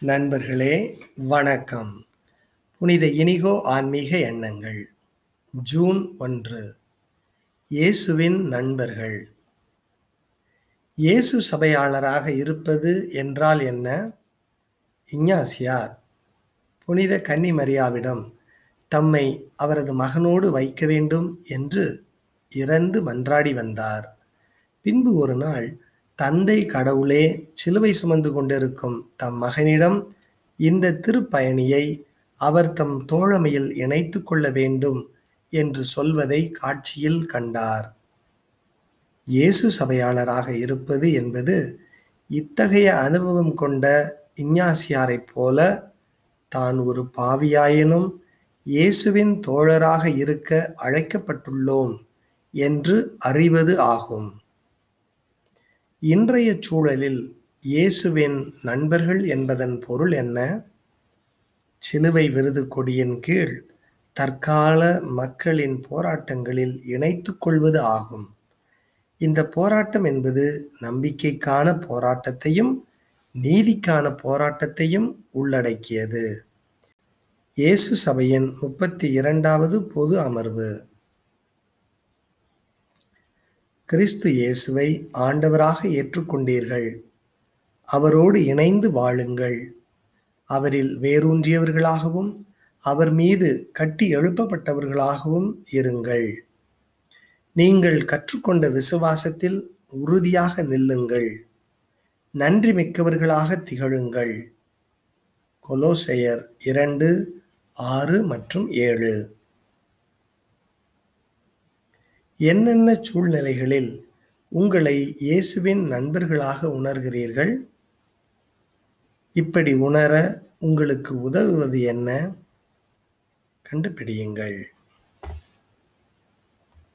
நண்பர்களே வணக்கம். புனித இனிகோ ஆன்மீக எண்ணங்கள். ஜூன் ஒன்று. இயேசுவின் நண்பர்கள். இயேசு சபையாளராக இருப்பது என்றால் என்ன? இஞ்ஞாசியார் புனித கன்னிமரியாவிடம் தம்மை அவரது மகனோடு வைக்க வேண்டும் என்று இறந்து மன்றாடி வந்தார். பின்பு ஒரு நாள் தந்தை கடவுளே சிலுவை சுமந்து கொண்டிருக்கும் தம் மகனிடம் இந்த திருப்பயணியை அவர் தம் தோழமையில் இணைத்து கொள்ள வேண்டும் என்று சொல்வதை காட்சியில் கண்டார். இயேசு சபையாளராக இருப்பது என்பது இத்தகைய அனுபவம் கொண்ட இஞ்ஞாசியாரைப் போல தான் ஒரு பாவியாயினும் இயேசுவின் தோழராக இருக்க அழைக்கப்பட்டுள்ளோம் என்று அறிவது ஆகும். இன்றைய சூழலில் இயேசுவின் நண்பர்கள் என்பதன் பொருள் என்ன? சிலுவை விருது கொடியின் கீழ் தற்கால மக்களின் போராட்டங்களில் இணைத்து கொள்வது ஆகும். இந்த போராட்டம் என்பது நம்பிக்கைக்கான போராட்டத்தையும் நீதிக்கான போராட்டத்தையும் உள்ளடக்கியது. இயேசு சபையின் முப்பத்தி இரண்டாவது பொது அமர்வு. கிறிஸ்து இயேசுவை ஆண்டவராக ஏற்றுக்கொண்டீர்கள். அவரோடு இணைந்து வாழுங்கள். அவரில் வேரூன்றியவர்களாகவும் அவர் மீது கட்டி எழுப்பப்பட்டவர்களாகவும் இருங்கள். நீங்கள் கற்றுக்கொண்ட விசுவாசத்தில் உறுதியாக நில்லுங்கள். நன்றி மிக்கவர்களாக திகழுங்கள். கொலோசெயர் இரண்டு ஆறு மற்றும் ஏழு. என்னென்ன சூழ்நிலைகளில் உங்களை இயேசுவின் நண்பர்களாக உணர்கிறீர்கள்? இப்படி உணர உங்களுக்கு உதவுவது என்ன? கண்டுபிடியுங்கள்.